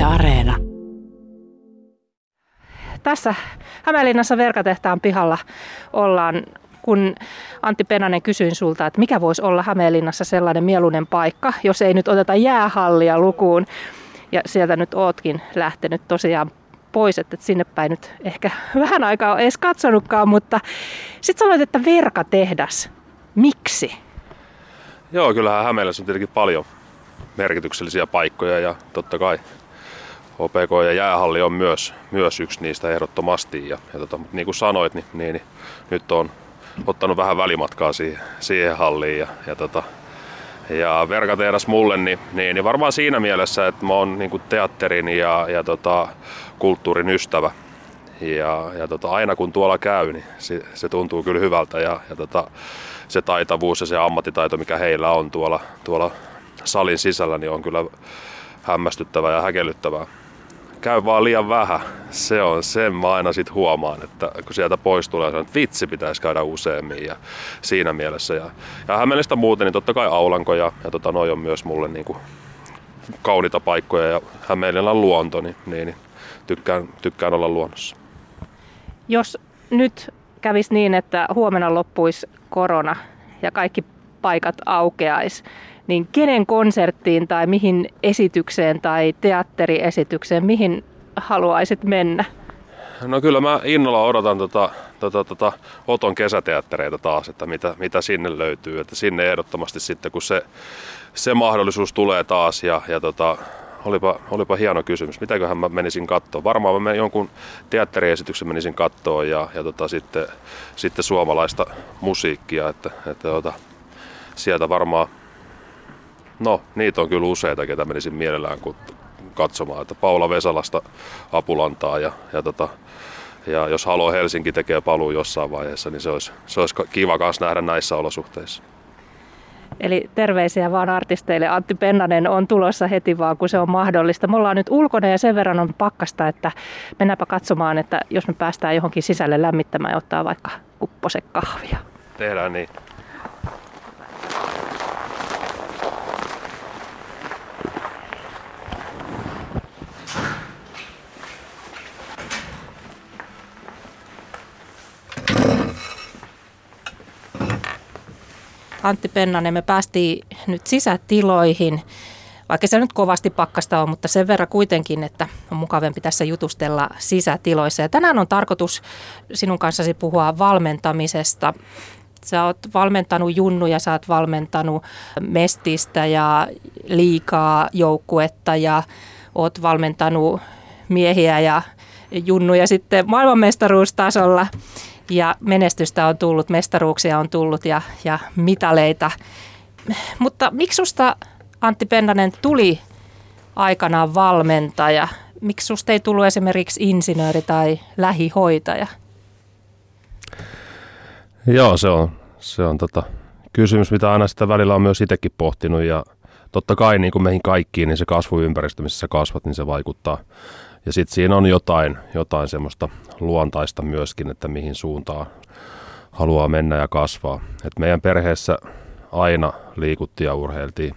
Yle Areena. Tässä Hämeenlinnassa Verkatehtaan pihalla ollaan, kun Antti Penanen kysyin sulta, että mikä voisi olla Hämeenlinnassa sellainen mieluinen paikka, jos ei nyt oteta jäähallia lukuun. Ja sieltä nyt ootkin lähtenyt tosiaan pois, että sinne päin nyt ehkä vähän aikaa edes katsonutkaan, mutta sitten sanoit, että verkatehdas. Miksi? Joo, kyllähän Hämeessä on tietenkin paljon merkityksellisiä paikkoja ja totta kai OPK ja jäähalli on myös, myös yksi niistä ehdottomasti. Ja, ja tota, niin kuin sanoit, niin, niin, niin, nyt on ottanut vähän välimatkaa siihen, siihen halliin ja, ja tota, ja verkatehdas mulle, niin, niin, niin varmaan siinä mielessä, että mä oon niin teatterin ja, ja tota, kulttuurin ystävä. Ja, ja tota, aina kun tuolla käy, niin se, se tuntuu kyllä hyvältä ja, ja tota, se taitavuus ja se ammattitaito, mikä heillä on tuolla, tuolla salin sisällä, niin on kyllä hämmästyttävää ja häkellyttävää. Käy vaan liian vähän. Se on sen mä aina sit huomaan, että kun sieltä pois tulee, että vitsi pitäisi käydä useammin ja siinä mielessä. Ja, ja Hämeenistä muuten, niin totta kai Aulanko ja, ja tota, noi on myös mulle niin kuin kauniita paikkoja ja Hämeenlinnan luonto, niin, niin, niin tykkään, tykkään olla luonnossa. Jos nyt kävisi niin, että huomenna loppuisi korona ja kaikki paikat aukeaisi, niin kenen konserttiin tai mihin esitykseen tai teatteriesitykseen, mihin haluaisit mennä? No kyllä mä innolla odotan tota, tota, tota Oton kesäteattereita taas, että mitä, mitä sinne löytyy. Että sinne ehdottomasti sitten, kun se, se mahdollisuus tulee taas ja, ja tota, olipa, olipa hieno kysymys. Mitäköhän mä menisin katsoa? Varmaan mä jonkun teatteriesityksen menisin katsoa ja, ja tota, sitten, sitten suomalaista musiikkia, että, että tota, sieltä varmaan, no niitä on kyllä useita, ketä menisin mielellään katsomaan, että Paula Vesalasta Apulantaa ja, ja, tota, ja jos Halo Helsinki tekee paluu jossain vaiheessa, niin se olisi, se olisi kiva myös nähdä näissä olosuhteissa. Eli terveisiä vaan artisteille. Antti Pennanen on tulossa heti vaan, kun se on mahdollista. Me ollaan nyt ulkona ja sen verran on pakkasta, että mennäänpä katsomaan, että jos me päästään johonkin sisälle lämmittämään ja ottaa vaikka kuppose kahvia. Tehdään niin. Antti Pennanen, me päästiin nyt sisätiloihin, vaikka se nyt kovasti pakkasta on, mutta sen verran kuitenkin, että on mukavampi tässä jutustella sisätiloissa. Ja tänään on tarkoitus sinun kanssasi puhua valmentamisesta. Sä oot valmentanut junnuja, sä oot valmentanut mestistä ja liikaa joukkuetta ja oot valmentanut miehiä ja junnuja sitten maailmanmestaruustasolla ja menestystä on tullut, mestaruuksia on tullut ja, ja mitaleita. Mutta miksi susta Antti Pennanen tuli aikanaan valmentaja? Miksi susta ei tullut esimerkiksi insinööri tai lähihoitaja? Joo, se on, se on tota, kysymys, mitä aina sitä välillä on myös itsekin pohtinut ja totta kai niin kuin meihin kaikkiin, niin se kasvuympäristö, missä sä kasvat, niin se vaikuttaa ja sitten siinä on jotain, jotain semmoista luontaista myöskin, että mihin suuntaan haluaa mennä ja kasvaa. Et meidän perheessä aina liikuttiin ja urheiltiin.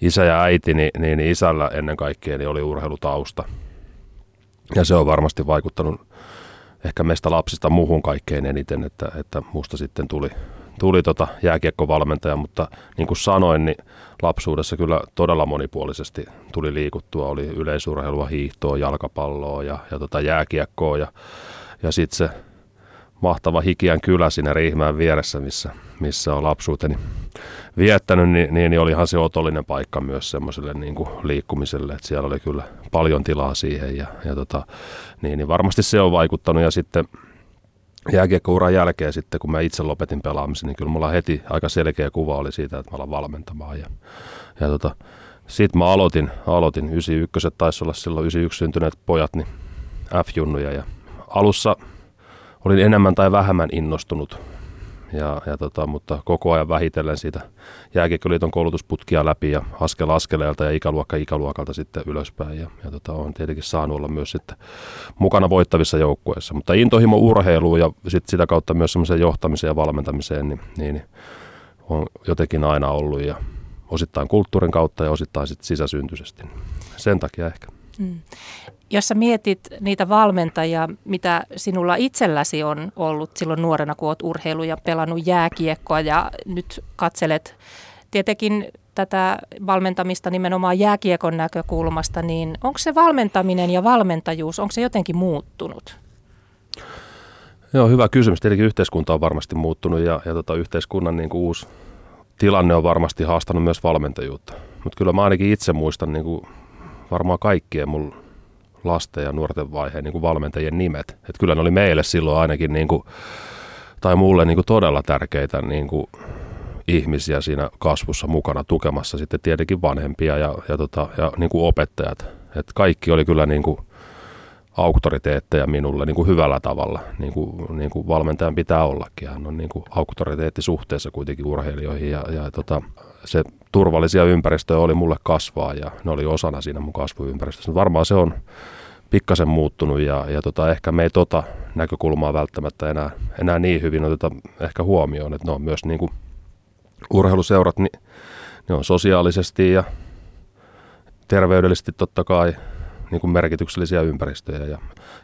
Isä ja äiti, niin, niin isällä ennen kaikkea niin oli urheilutausta. Ja se on varmasti vaikuttanut ehkä meistä lapsista muuhun kaikkein eniten, että, että musta sitten tuli, tuli tota jääkiekkovalmentaja, mutta niin kuin sanoin, niin lapsuudessa kyllä todella monipuolisesti tuli liikuttua. Oli yleisurheilua, hiihtoa, jalkapalloa ja, ja tota jääkiekkoa ja, ja sitten se mahtava Hikiän kylä siinä Riihmään vieressä, missä, missä on lapsuuteni viettänyt, niin, niin, niin olihan se otollinen paikka myös semmoiselle niin kuin liikkumiselle, että siellä oli kyllä paljon tilaa siihen ja, ja tota, niin, niin varmasti se on vaikuttanut ja sitten jääkiekkouran jälkeen sitten, kun mä itse lopetin pelaamisen, niin kyllä mulla heti aika selkeä kuva oli siitä, että mä alan valmentamaan. Ja, ja tota, sitten mä aloitin, aloitin 91, taisi olla silloin 91 syntyneet pojat, niin F-junnuja. Ja alussa olin enemmän tai vähemmän innostunut ja, ja tota, mutta koko ajan vähitellen siitä jääkiekkoliiton koulutusputkia läpi ja askel askeleelta ja ikäluokka ikäluokalta sitten ylöspäin. Ja, ja tota, on tietenkin saanut olla myös sitten mukana voittavissa joukkueissa. Mutta intohimo urheiluun ja sit sitä kautta myös semmoiseen johtamiseen ja valmentamiseen, niin, niin on jotenkin aina ollut ja osittain kulttuurin kautta ja osittain sitten sisäsyntyisesti. Sen takia ehkä. Mm. Jos sä mietit niitä valmentajia, mitä sinulla itselläsi on ollut silloin nuorena, kun olet urheilu ja pelannut jääkiekkoa ja nyt katselet tietenkin tätä valmentamista nimenomaan jääkiekon näkökulmasta, niin onko se valmentaminen ja valmentajuus, onko se jotenkin muuttunut? Joo, hyvä kysymys. Tietenkin yhteiskunta on varmasti muuttunut ja, ja tota, yhteiskunnan niin kuin uusi tilanne on varmasti haastanut myös valmentajuutta. Mutta kyllä mä ainakin itse muistan niin kuin varmaan kaikkien mun lasten ja nuorten vaiheen niin kuin valmentajien nimet. Et kyllä ne oli meille silloin ainakin niin kuin, tai mulle niin kuin todella tärkeitä niin kuin ihmisiä siinä kasvussa mukana tukemassa sitten tietenkin vanhempia ja, ja, tota, ja niin kuin opettajat. Et kaikki oli kyllä niin kuin auktoriteetteja minulle niin kuin hyvällä tavalla, niin kuin, niin kuin valmentajan pitää ollakin. Hän on niin kuin auktoriteetti suhteessa kuitenkin urheilijoihin ja, ja tota, se turvallisia ympäristöjä oli mulle kasvaa ja ne oli osana siinä mun kasvuympäristössä. Varmaan se on pikkasen muuttunut ja, ja tota, ehkä me ei tota näkökulmaa välttämättä enää, enää niin hyvin oteta ehkä huomioon, että ne on myös niin kuin urheiluseurat, niin ne on sosiaalisesti ja terveydellisesti totta kai niin kuin merkityksellisiä ympäristöjä ja,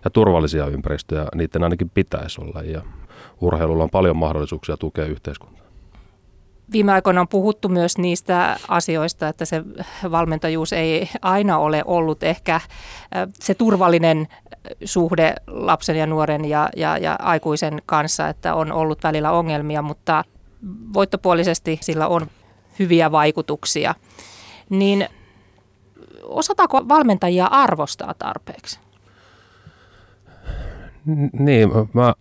ja turvallisia ympäristöjä. Niiden ainakin pitäisi olla ja urheilulla on paljon mahdollisuuksia tukea yhteiskuntaa. Viime aikoina on puhuttu myös niistä asioista, että se valmentajuus ei aina ole ollut ehkä se turvallinen suhde lapsen ja nuoren ja, ja, ja aikuisen kanssa, että on ollut välillä ongelmia, mutta voittopuolisesti sillä on hyviä vaikutuksia. Niin osataanko valmentajia arvostaa tarpeeksi? Niin, mä,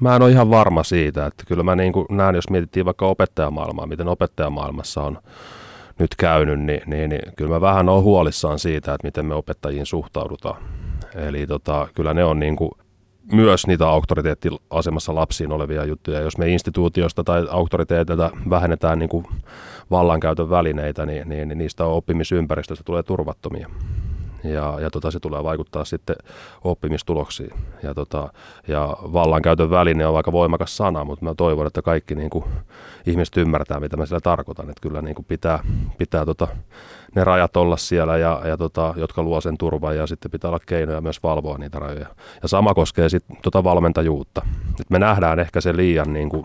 mä en ole ihan varma siitä, että kyllä mä niin näen, jos mietittiin vaikka opettajamaailmaa, miten opettajamaailmassa on nyt käynyt, niin, niin, niin kyllä mä vähän olen huolissaan siitä, että miten me opettajiin suhtaudutaan. Eli tota, kyllä ne on niin kuin myös niitä auktoriteettiasemassa lapsiin olevia juttuja. Jos me instituutiosta tai auktoriteetilta vähennetään niin kuin vallankäytön välineitä, niin, niin, niin niistä oppimisympäristöstä tulee turvattomia. Ja, ja tota, se tulee vaikuttaa sitten oppimistuloksiin. Ja, tota, ja vallankäytön väline on aika voimakas sana, mutta mä toivon, että kaikki niin kuin, ihmiset ymmärtää, mitä mä sillä tarkoitan. Että kyllä niin kuin pitää, pitää tota, ne rajat olla siellä, ja, ja tota, jotka luo sen turvan, ja sitten pitää olla keinoja myös valvoa niitä rajoja. Ja sama koskee sitten tota valmentajuutta. Et me nähdään ehkä se liian niin kuin,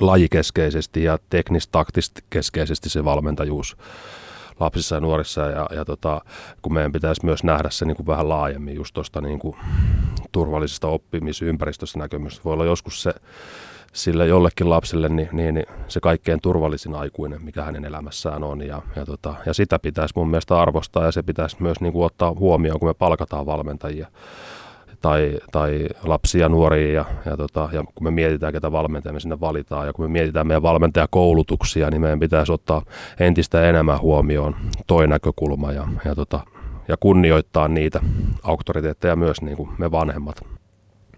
lajikeskeisesti ja teknistaktisesti keskeisesti se valmentajuus lapsissa ja nuorissa ja, ja tota, kun meidän pitäisi myös nähdä se niin kuin vähän laajemmin just tuosta niin turvallisesta oppimisympäristöstä näkemystä. Voi olla joskus se sille jollekin lapselle niin, niin, niin se kaikkein turvallisin aikuinen, mikä hänen elämässään on. Ja, ja, tota, ja sitä pitäisi mun mielestä arvostaa ja se pitäisi myös niin kuin ottaa huomioon, kun me palkataan valmentajia tai, tai lapsia nuoria ja, ja, tota, ja kun me mietitään, ketä valmentajia me sinne valitaan ja kun me mietitään meidän valmentajakoulutuksia, niin meidän pitäisi ottaa entistä enemmän huomioon toi näkökulma ja, ja, tota, ja kunnioittaa niitä auktoriteetteja myös niin kuin me vanhemmat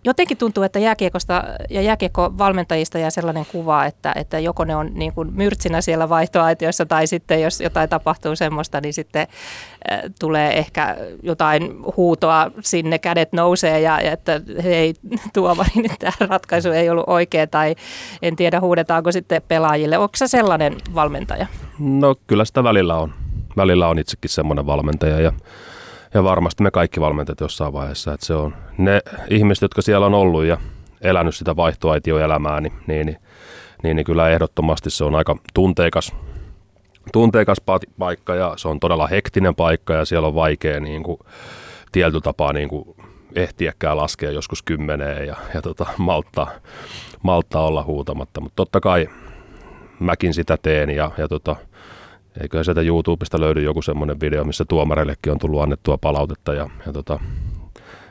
jotenkin tuntuu, että jääkiekosta ja jääkiekko-valmentajista jää sellainen kuva, että, että joko ne on niin kuin myrtsinä siellä vaihtoaitiossa tai sitten jos jotain tapahtuu semmoista, niin sitten äh, tulee ehkä jotain huutoa sinne, kädet nousee ja, ja että hei tuovari, niin tämä ratkaisu ei ollut oikea tai en tiedä huudetaanko sitten pelaajille. Onko se sellainen valmentaja? No kyllä sitä välillä on. Välillä on itsekin semmoinen valmentaja ja ja varmasti me kaikki valmentajat jossain vaiheessa, että se on ne ihmiset, jotka siellä on ollut ja elänyt sitä vaihtoaitioelämää, niin, niin, niin, niin, niin kyllä ehdottomasti se on aika tunteikas, tunteikas paikka ja se on todella hektinen paikka ja siellä on vaikea niin kuin, tietyllä tapaa niin kuin, ehtiäkään laskea joskus kymmeneen ja, ja tota, malttaa, malttaa olla huutamatta, mutta totta kai mäkin sitä teen ja, ja tota, Eikö sieltä YouTubesta löydy joku semmoinen video, missä tuomareillekin on tullut annettua palautetta. Ja, ja tota,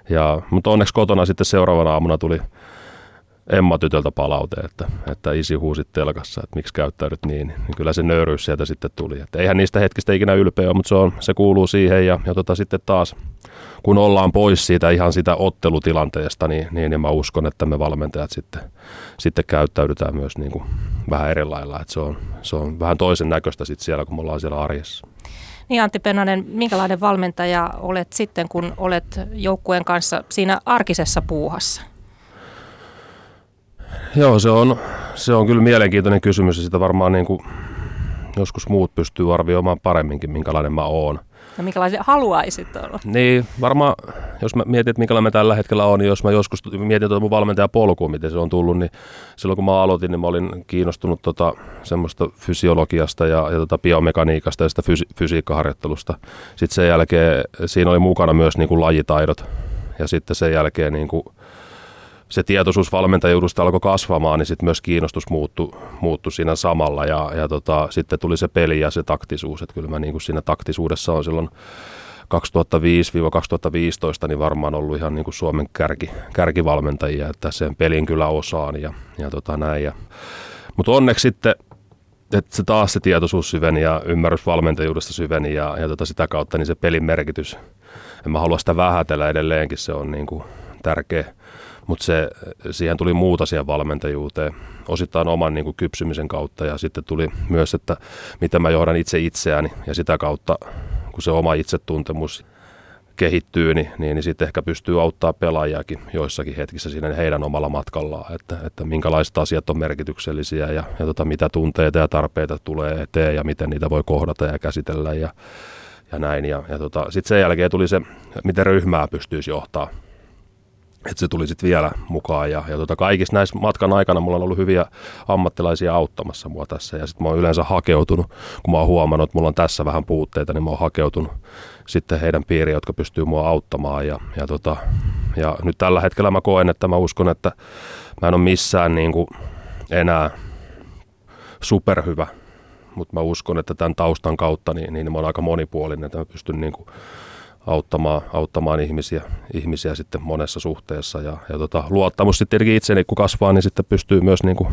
ja, mutta onneksi kotona sitten seuraavana aamuna tuli Emma tytöltä palaute, että, että isi huusi telkassa, että miksi käyttäydyt niin, niin kyllä se nöyryys sieltä sitten tuli. Että eihän niistä hetkistä ikinä ylpeä mutta se, on, se kuuluu siihen ja, ja tota, sitten taas kun ollaan pois siitä ihan sitä ottelutilanteesta, niin, niin, niin mä uskon, että me valmentajat sitten, sitten käyttäydytään myös niin kuin vähän eri lailla. Että se, on, se on vähän toisen näköistä sitten siellä, kun me ollaan siellä arjessa. Niin Antti Pennanen, minkälainen valmentaja olet sitten, kun olet joukkueen kanssa siinä arkisessa puuhassa? Joo, se on, se on kyllä mielenkiintoinen kysymys ja sitä varmaan niin kuin joskus muut pystyy arvioimaan paremminkin, minkälainen mä oon. No minkälaisia haluaisit olla? Niin, varmaan, jos mä mietin, että minkälainen mä tällä hetkellä on, niin jos mä joskus mietin tuota mun valmentajapolkua, miten se on tullut, niin silloin kun mä aloitin, niin mä olin kiinnostunut tota, semmoista fysiologiasta ja, ja tota biomekaniikasta ja sitä fysi- fysiikkaharjoittelusta. Sitten sen jälkeen siinä oli mukana myös niin kuin lajitaidot ja sitten sen jälkeen niin kuin se tietoisuus valmentajuudesta alkoi kasvamaan, niin sitten myös kiinnostus muuttui, muuttui siinä samalla ja, ja tota, sitten tuli se peli ja se taktisuus, että kyllä mä niin kuin siinä taktisuudessa on silloin 2005-2015 niin varmaan ollut ihan niin kuin Suomen kärki, kärkivalmentajia, että sen pelin kyllä osaan ja, ja tota näin. Ja, mutta onneksi sitten että se taas se tietoisuus syveni ja ymmärrys valmentajuudesta syveni ja, ja tota sitä kautta niin se pelin merkitys, en mä halua sitä vähätellä edelleenkin, se on niin kuin tärkeä mutta se, siihen tuli muuta siihen valmentajuuteen, osittain oman niin kuin kypsymisen kautta ja sitten tuli myös, että miten mä johdan itse itseäni ja sitä kautta, kun se oma itsetuntemus kehittyy, niin, niin, niin sitten ehkä pystyy auttaa pelaajiakin joissakin hetkissä siinä heidän omalla matkallaan, että, että minkälaiset asiat on merkityksellisiä ja, ja tota, mitä tunteita ja tarpeita tulee eteen ja miten niitä voi kohdata ja käsitellä ja, ja näin. Ja, ja tota, sitten sen jälkeen tuli se, miten ryhmää pystyisi johtaa että se tuli sitten vielä mukaan. Ja, ja tota, kaikissa näissä matkan aikana mulla on ollut hyviä ammattilaisia auttamassa mua tässä. Ja sitten mä oon yleensä hakeutunut, kun mä oon huomannut, että mulla on tässä vähän puutteita, niin mä oon hakeutunut sitten heidän piiriin, jotka pystyy mua auttamaan. Ja, ja, tota, ja nyt tällä hetkellä mä koen, että mä uskon, että mä en ole missään niin kuin enää superhyvä. Mutta mä uskon, että tämän taustan kautta niin, niin mä oon aika monipuolinen, että mä pystyn niin kuin auttamaan, auttamaan ihmisiä, ihmisiä sitten monessa suhteessa. Ja, ja tota, luottamus sitten tietenkin itseni, kun kasvaa, niin sitten pystyy myös niin kuin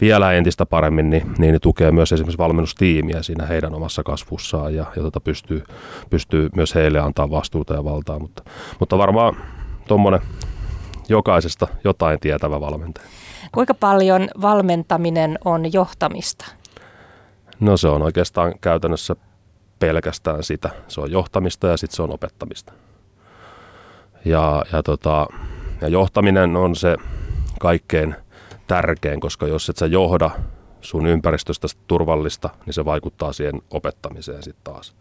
vielä entistä paremmin, niin, niin, niin tukee myös esimerkiksi valmennustiimiä siinä heidän omassa kasvussaan ja, ja tota, pystyy, pystyy myös heille antaa vastuuta ja valtaa. Mutta, mutta varmaan tuommoinen jokaisesta jotain tietävä valmentaja. Kuinka paljon valmentaminen on johtamista? No se on oikeastaan käytännössä pelkästään sitä. Se on johtamista ja sitten se on opettamista. Ja, ja, tota, ja johtaminen on se kaikkein tärkein, koska jos et sä johda sun ympäristöstä turvallista, niin se vaikuttaa siihen opettamiseen sitten taas.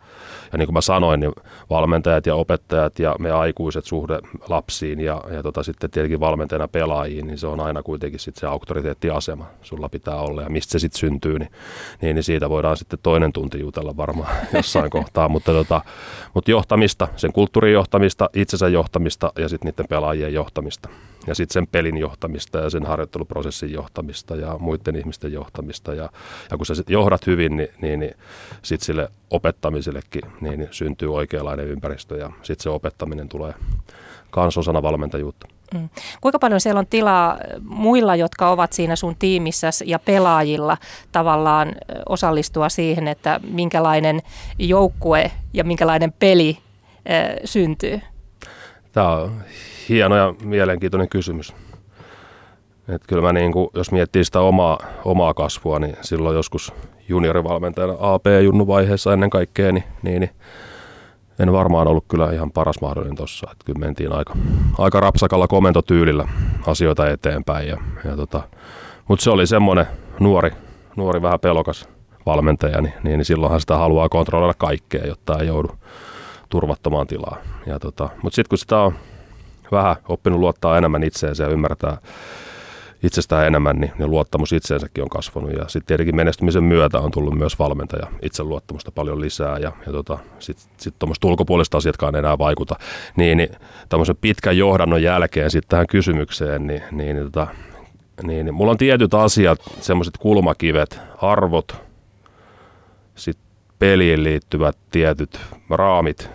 Ja niin kuin mä sanoin, niin valmentajat ja opettajat ja me aikuiset suhde lapsiin ja, ja tota, sitten tietenkin valmentajana pelaajiin, niin se on aina kuitenkin sitten se auktoriteettiasema sulla pitää olla. Ja mistä se sitten syntyy, niin, niin, niin, siitä voidaan sitten toinen tunti jutella varmaan jossain kohtaa. Mutta, tota, mutta johtamista, sen kulttuurin johtamista, itsensä johtamista ja sitten niiden pelaajien johtamista ja sitten sen pelin johtamista ja sen harjoitteluprosessin johtamista ja muiden ihmisten johtamista. Ja, ja kun sä sitten johdat hyvin, niin, niin, niin sitten sille opettamisellekin niin, niin syntyy oikeanlainen ympäristö ja sitten se opettaminen tulee kans osana valmentajuutta. Mm. Kuinka paljon siellä on tilaa muilla, jotka ovat siinä sun tiimissä ja pelaajilla tavallaan osallistua siihen, että minkälainen joukkue ja minkälainen peli äh, syntyy? Tämä on hieno ja mielenkiintoinen kysymys. Et kyllä mä niin kuin, jos miettii sitä omaa, omaa kasvua, niin silloin joskus juniorivalmentajana AP-junnu vaiheessa ennen kaikkea, niin, niin, niin en varmaan ollut kyllä ihan paras mahdollinen tuossa. Kyllä mentiin aika, aika rapsakalla komentotyylillä asioita eteenpäin. Ja, ja tota, Mutta se oli semmoinen nuori, nuori vähän pelokas valmentaja, niin, niin, niin silloinhan sitä haluaa kontrolloida kaikkea, jotta ei joudu turvattomaan tilaan. Tota, Mutta sitten kun sitä on vähän oppinut luottaa enemmän itseensä ja ymmärtää itsestään enemmän, niin, niin luottamus itseensäkin on kasvanut. Ja sitten tietenkin menestymisen myötä on tullut myös valmentaja itseluottamusta paljon lisää. Ja, ja tota, sitten sit tuommoiset ulkopuoliset asiatkaan enää vaikuta. Niin, niin tämmöisen pitkän johdannon jälkeen sitten tähän kysymykseen, niin, niin, niin, tota, niin, niin mulla on tietyt asiat, semmoiset kulmakivet, arvot, sitten peliin liittyvät tietyt raamit,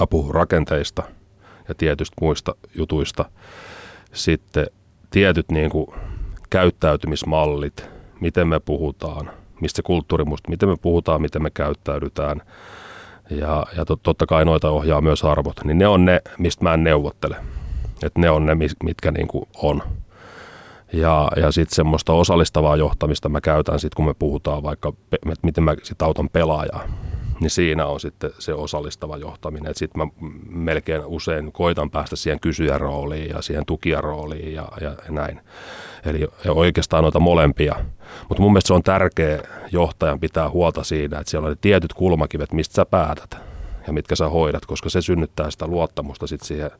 mä puhun rakenteista – ja tietystä muista jutuista. Sitten tietyt niin kuin käyttäytymismallit, miten me puhutaan, mistä kulttuuri musta, miten me puhutaan, miten me käyttäydytään. Ja, ja totta kai noita ohjaa myös arvot, niin ne on ne, mistä mä en neuvottele. Että ne on ne, mitkä niin kuin on. Ja, ja sitten semmoista osallistavaa johtamista mä käytän sitten, kun me puhutaan vaikka, että miten mä sitten autan pelaajaa. Niin siinä on sitten se osallistava johtaminen. Sitten mä melkein usein koitan päästä siihen kysyjärooliin ja siihen tukijarooliin ja, ja näin. Eli oikeastaan noita molempia. Mutta mun mielestä se on tärkeä johtajan pitää huolta siinä, että siellä on ne tietyt kulmakivet, mistä sä päätät ja mitkä sä hoidat, koska se synnyttää sitä luottamusta sitten siihen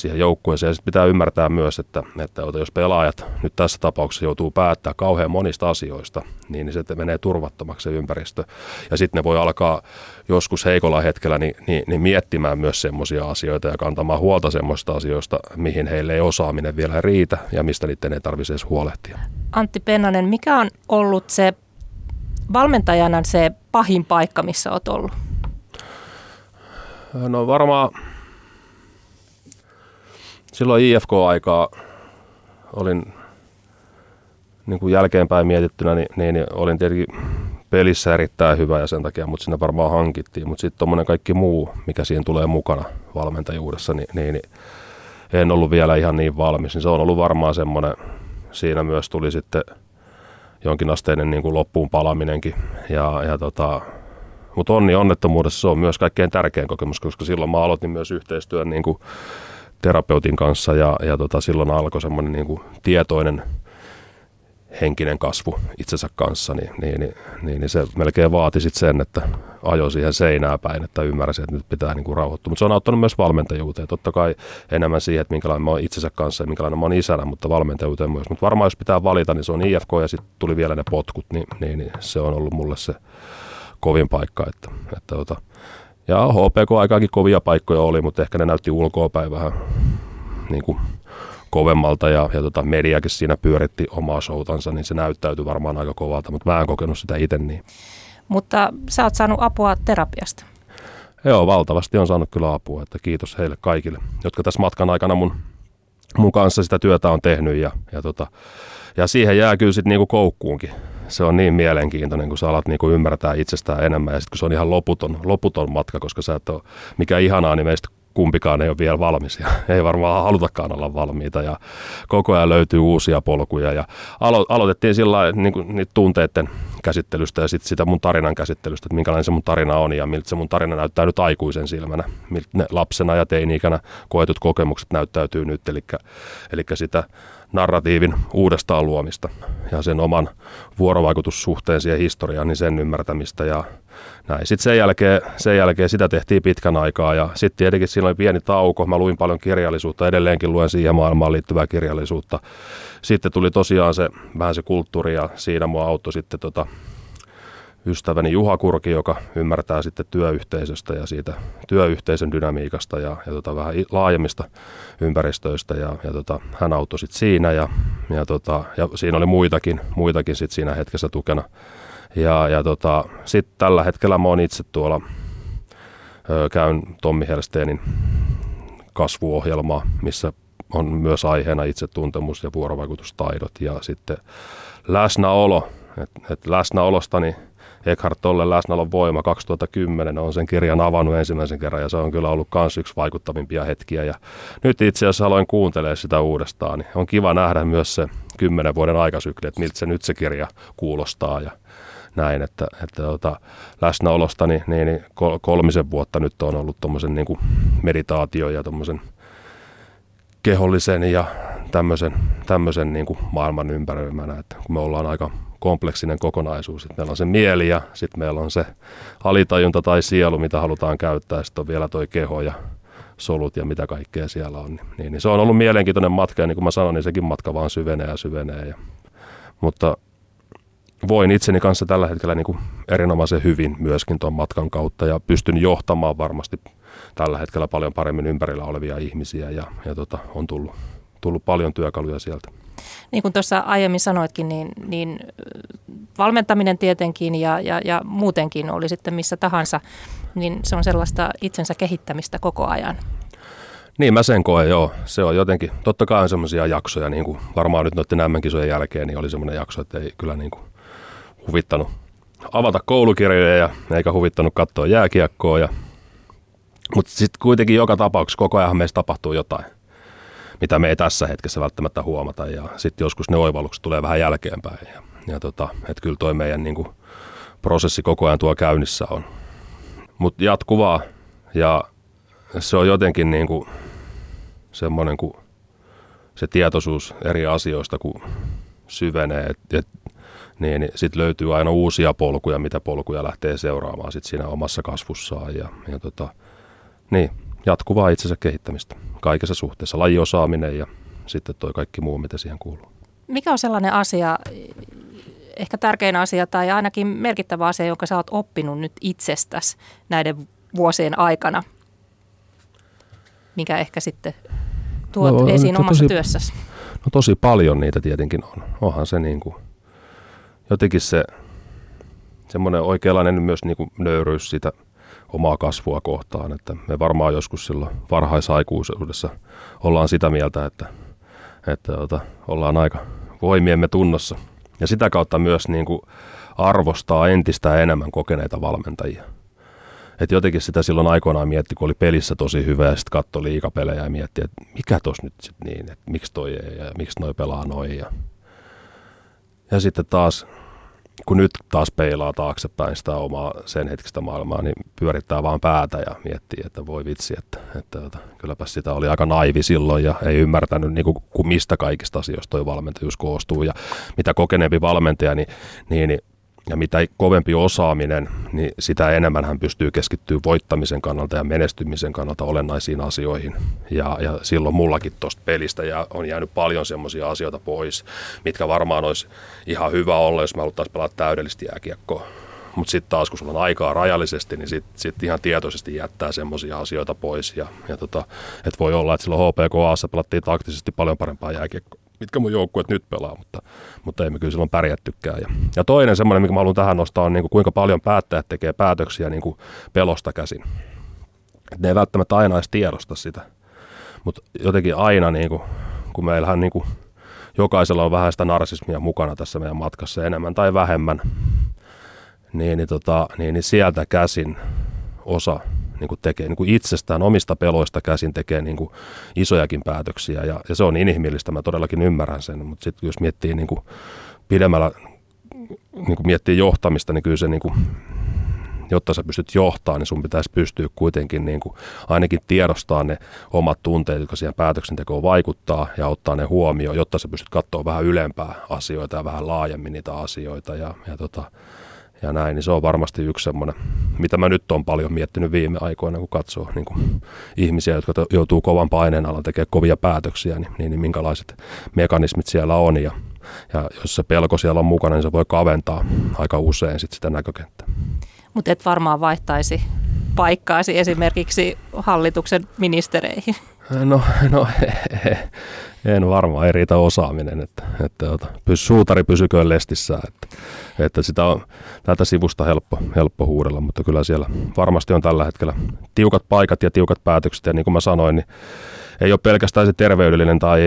siihen joukkueeseen. Sitten pitää ymmärtää myös, että, että jos pelaajat nyt tässä tapauksessa joutuu päättää kauhean monista asioista, niin se menee turvattomaksi se ympäristö. Ja sitten ne voi alkaa joskus heikolla hetkellä niin, niin, niin miettimään myös semmoisia asioita ja kantamaan huolta semmoista asioista, mihin heille ei osaaminen vielä riitä ja mistä niiden ei tarvitse edes huolehtia. Antti Pennanen, mikä on ollut se valmentajana se pahin paikka, missä olet ollut? No varmaan silloin IFK-aikaa olin niin kuin jälkeenpäin mietittynä, niin, niin, olin tietenkin pelissä erittäin hyvä ja sen takia mut sinne varmaan hankittiin. Mutta sitten tuommoinen kaikki muu, mikä siihen tulee mukana valmentajuudessa, niin, niin, niin en ollut vielä ihan niin valmis. Niin se on ollut varmaan semmoinen, siinä myös tuli sitten jonkinasteinen niin kuin loppuun palaminenkin. Ja, ja tota, mutta onni onnettomuudessa se on myös kaikkein tärkein kokemus, koska silloin mä aloitin myös yhteistyön niin kuin terapeutin kanssa ja, ja tota, silloin alkoi semmoinen niin kuin tietoinen henkinen kasvu itsensä kanssa, niin, niin, niin, niin, niin se melkein vaati sit sen, että ajo siihen seinää päin, että ymmärsi, että nyt pitää niin kuin rauhoittua. Mutta se on auttanut myös valmentajuuteen. Totta kai enemmän siihen, että minkälainen mä oon itsensä kanssa ja minkälainen mä oon isänä, mutta valmentajuuteen myös. Mutta varmaan jos pitää valita, niin se on IFK ja sitten tuli vielä ne potkut, niin, niin, niin se on ollut mulle se kovin paikka. Että, että, että ja HPK-aikaakin kovia paikkoja oli, mutta ehkä ne näytti ulkoapäin vähän niin kuin kovemmalta ja, ja tota, mediakin siinä pyöritti omaa showtansa, niin se näyttäytyi varmaan aika kovalta, mutta mä en kokenut sitä itse niin. Mutta sä oot saanut apua terapiasta. Joo, valtavasti on saanut kyllä apua, että kiitos heille kaikille, jotka tässä matkan aikana mun, mun kanssa sitä työtä on tehnyt ja, ja, tota, ja siihen jää kyllä sitten niinku koukkuunkin se on niin mielenkiintoinen, kun sä alat niin kuin ymmärtää itsestään enemmän ja sitten kun se on ihan loputon, loputon matka, koska sä et ole, mikä ihanaa, niin meistä kumpikaan ei ole vielä valmis ja ei varmaan halutakaan olla valmiita ja koko ajan löytyy uusia polkuja ja alo- aloitettiin sillä niin kuin, tunteiden käsittelystä ja sitten sitä mun tarinan käsittelystä, että minkälainen se mun tarina on ja miltä se mun tarina näyttää nyt aikuisen silmänä, miltä ne lapsena ja teini-ikänä koetut kokemukset näyttäytyy nyt, eli, eli sitä narratiivin uudestaan luomista ja sen oman vuorovaikutussuhteen siihen historiaan, niin sen ymmärtämistä ja näin. Sitten sen jälkeen, sen jälkeen sitä tehtiin pitkän aikaa ja sitten tietenkin siinä oli pieni tauko. Mä luin paljon kirjallisuutta, edelleenkin luen siihen maailmaan liittyvää kirjallisuutta. Sitten tuli tosiaan se vähän se kulttuuri ja siinä mua auttoi sitten tota, ystäväni Juha Kurki, joka ymmärtää sitten työyhteisöstä ja siitä työyhteisön dynamiikasta ja, ja tota, vähän laajemmista ympäristöistä ja, ja tota, hän auttoi sitten siinä ja, ja, tota, ja siinä oli muitakin, muitakin sitten siinä hetkessä tukena. Ja, ja tota, sitten tällä hetkellä mä oon itse tuolla, ö, käyn Tommi Helsteenin kasvuohjelmaa, missä on myös aiheena itsetuntemus ja vuorovaikutustaidot ja sitten läsnäolo. Et, et läsnäolostani Eckhart Tolle läsnäolon voima 2010 on sen kirjan avannut ensimmäisen kerran ja se on kyllä ollut myös yksi vaikuttavimpia hetkiä. Ja nyt itse asiassa aloin kuuntelemaan sitä uudestaan. Niin on kiva nähdä myös se kymmenen vuoden aikasykli, että miltä se nyt se kirja kuulostaa ja näin, että, että tota, läsnäolosta niin, niin kolmisen vuotta nyt on ollut tuommoisen niin meditaatio ja tuommoisen kehollisen ja tämmöisen, tämmöisen niin kuin maailman ympäröimänä, että kun me ollaan aika kompleksinen kokonaisuus. Sitten meillä on se mieli ja sitten meillä on se alitajunta tai sielu, mitä halutaan käyttää. Sitten on vielä toi keho ja solut ja mitä kaikkea siellä on. Niin, niin se on ollut mielenkiintoinen matka ja niin kuin mä sanoin, niin sekin matka vaan syvenee ja syvenee. Ja, mutta voin itseni kanssa tällä hetkellä niin kuin erinomaisen hyvin myöskin tuon matkan kautta ja pystyn johtamaan varmasti tällä hetkellä paljon paremmin ympärillä olevia ihmisiä ja, ja tota, on tullut, tullut paljon työkaluja sieltä. Niin kuin tuossa aiemmin sanoitkin, niin, niin valmentaminen tietenkin ja, ja, ja muutenkin oli sitten missä tahansa, niin se on sellaista itsensä kehittämistä koko ajan. Niin mä sen koen, joo. Se on jotenkin, totta kai on semmoisia jaksoja, niin kuin varmaan nyt noiden nämmenkisojen jälkeen, niin oli semmoinen jakso, että ei kyllä niin kuin huvittanut avata koulukirjoja ja eikä huvittanut katsoa jääkiekkoa. Ja, mutta sitten kuitenkin joka tapauksessa koko ajan meistä tapahtuu jotain mitä me ei tässä hetkessä välttämättä huomata. Ja sitten joskus ne oivallukset tulee vähän jälkeenpäin. Ja, ja tota, että kyllä toi meidän niin kuin, prosessi koko ajan tuo käynnissä on, Mutta jatkuvaa ja se on jotenkin niin kuin semmoinen, kun se tietoisuus eri asioista, kun syvenee, että et, niin, niin sitten löytyy aina uusia polkuja, mitä polkuja lähtee seuraamaan sit siinä omassa kasvussaan. Ja, ja tota, niin, jatkuvaa itsensä kehittämistä kaikessa suhteessa, lajiosaaminen ja sitten toi kaikki muu, mitä siihen kuuluu. Mikä on sellainen asia, ehkä tärkein asia tai ainakin merkittävä asia, jonka sä oot oppinut nyt itsestäsi näiden vuosien aikana, mikä ehkä sitten tuot no, esiin to, omassa tosi, työssäsi? No tosi paljon niitä tietenkin on. Onhan se niin kuin, jotenkin se semmoinen oikeanlainen myös niin kuin nöyryys sitä omaa kasvua kohtaan. Että me varmaan joskus silloin varhaisaikuisuudessa ollaan sitä mieltä, että, että että ollaan aika voimiemme tunnossa. Ja sitä kautta myös niin kuin arvostaa entistä enemmän kokeneita valmentajia. Et jotenkin sitä silloin aikoinaan mietti, kun oli pelissä tosi hyvä ja sitten katsoi liikapelejä ja mietti, että mikä tos nyt sitten niin, että miksi toi ei ja miksi noi pelaa noin. Ja, ja sitten taas, kun nyt taas peilaa taaksepäin sitä omaa sen hetkistä maailmaa, niin pyörittää vaan päätä ja miettii, että voi vitsi, että, että, että, että kylläpä sitä oli aika naivi silloin ja ei ymmärtänyt, niin kuin, mistä kaikista asioista toi valmentajuus koostuu. Ja mitä kokeneempi valmentaja, niin, niin, niin ja mitä kovempi osaaminen, niin sitä enemmän hän pystyy keskittyä voittamisen kannalta ja menestymisen kannalta olennaisiin asioihin. Ja, ja silloin mullakin tuosta pelistä ja on jäänyt paljon semmoisia asioita pois, mitkä varmaan olisi ihan hyvä olla, jos me haluttaisiin pelata täydellisesti jääkiekkoa. Mutta sitten taas, kun sulla on aikaa rajallisesti, niin sitten sit ihan tietoisesti jättää semmoisia asioita pois. Ja, ja tota, et voi olla, että silloin HPK pelattiin taktisesti paljon parempaa jääkiekkoa mitkä mun joukkueet nyt pelaa, mutta, mutta ei me kyllä silloin pärjättykään. Ja, ja toinen semmoinen, mikä mä haluan tähän nostaa, on niin kuin kuinka paljon päättäjät tekee päätöksiä niin kuin pelosta käsin. Et ne ei välttämättä aina edes tiedosta sitä, mutta jotenkin aina, niin kuin, kun meillähän niin kuin, jokaisella on vähän sitä narsismia mukana tässä meidän matkassa enemmän tai vähemmän, niin, niin, tota, niin, niin sieltä käsin osa niin kuin tekee niin kuin itsestään omista peloista käsin tekee niin kuin isojakin päätöksiä. Ja, ja se on inhimillistä, mä todellakin ymmärrän sen, mutta sitten jos miettii niin kuin pidemmällä, niin kuin miettii johtamista, niin kyllä se niin kuin, jotta sä pystyt johtamaan, niin sun pitäisi pystyä kuitenkin niin kuin ainakin tiedostaa ne omat tunteet, jotka siihen päätöksentekoon vaikuttaa ja ottaa ne huomioon, jotta sä pystyt katsoa vähän ylempää asioita ja vähän laajemmin niitä asioita. Ja, ja tota, ja näin, niin se on varmasti yksi semmoinen, mitä mä nyt on paljon miettinyt viime aikoina, kun katsoo niin kuin ihmisiä, jotka joutuu kovan paineen alla tekemään kovia päätöksiä, niin, niin, niin minkälaiset mekanismit siellä on. Ja, ja jos se pelko siellä on mukana, niin se voi kaventaa aika usein sit sitä näkökenttää. Mutta et varmaan vaihtaisi paikkaasi esimerkiksi hallituksen ministereihin. No, no en varmaan, ei riitä osaaminen, että, että, että pysy, suutari pysyköön lestissä, että, että sitä on tätä sivusta helppo, helppo huudella, mutta kyllä siellä varmasti on tällä hetkellä tiukat paikat ja tiukat päätökset. Ja niin kuin mä sanoin, niin ei ole pelkästään se terveydellinen tai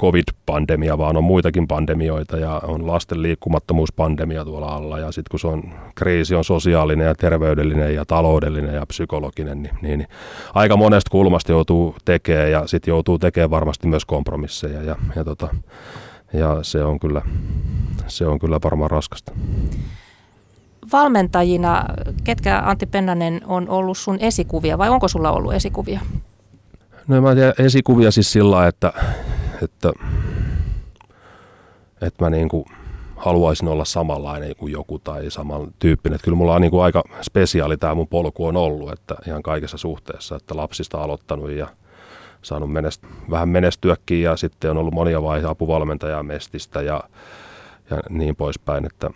covid-pandemia, vaan on muitakin pandemioita ja on lasten liikkumattomuuspandemia tuolla alla. Ja sitten kun se on kriisi on sosiaalinen ja terveydellinen ja taloudellinen ja psykologinen, niin, niin, aika monesta kulmasta joutuu tekemään ja sitten joutuu tekemään varmasti myös kompromisseja. Ja, ja, tota, ja se, on kyllä, se on kyllä varmaan raskasta. Valmentajina, ketkä Antti Pennanen on ollut sun esikuvia vai onko sulla ollut esikuvia? No mä tiedän esikuvia siis sillä että, että, että mä niin kuin haluaisin olla samanlainen kuin joku tai samantyyppinen. Että kyllä mulla on niin kuin aika spesiaali tämä mun polku on ollut, että ihan kaikessa suhteessa, että lapsista aloittanut ja saanut menest, vähän menestyäkin ja sitten on ollut monia vaiheita apuvalmentajaa mestistä ja, ja niin poispäin. Että,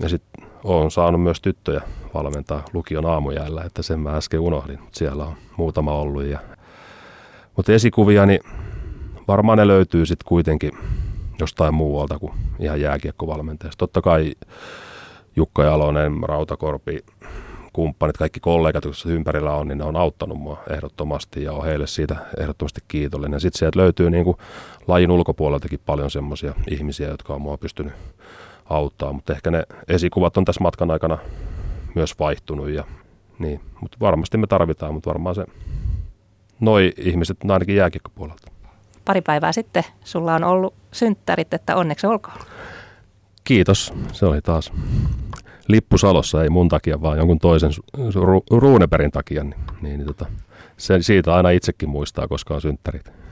ja sitten olen saanut myös tyttöjä valmentaa lukion aamujäällä, että sen mä äsken unohdin, siellä on muutama ollut ja mutta esikuvia, niin varmaan ne löytyy sitten kuitenkin jostain muualta kuin ihan jääkiekkovalmentajasta. Totta kai Jukka Jalonen, Rautakorpi, kumppanit, kaikki kollegat, jotka ympärillä on, niin ne on auttanut mua ehdottomasti ja on heille siitä ehdottomasti kiitollinen. Sitten sieltä löytyy niin kuin lajin ulkopuoleltakin paljon semmoisia ihmisiä, jotka on mua pystynyt auttaa, mutta ehkä ne esikuvat on tässä matkan aikana myös vaihtunut ja niin, mutta varmasti me tarvitaan, mutta varmaan se noi ihmiset ainakin jääkiekkopuolelta. Pari päivää sitten sulla on ollut synttärit, että onneksi olkoon. Kiitos. Se oli taas lippusalossa, ei mun takia, vaan jonkun toisen Ruuneperin takia, niin, niin, niin tota, se, siitä aina itsekin muistaa, koska on synttärit.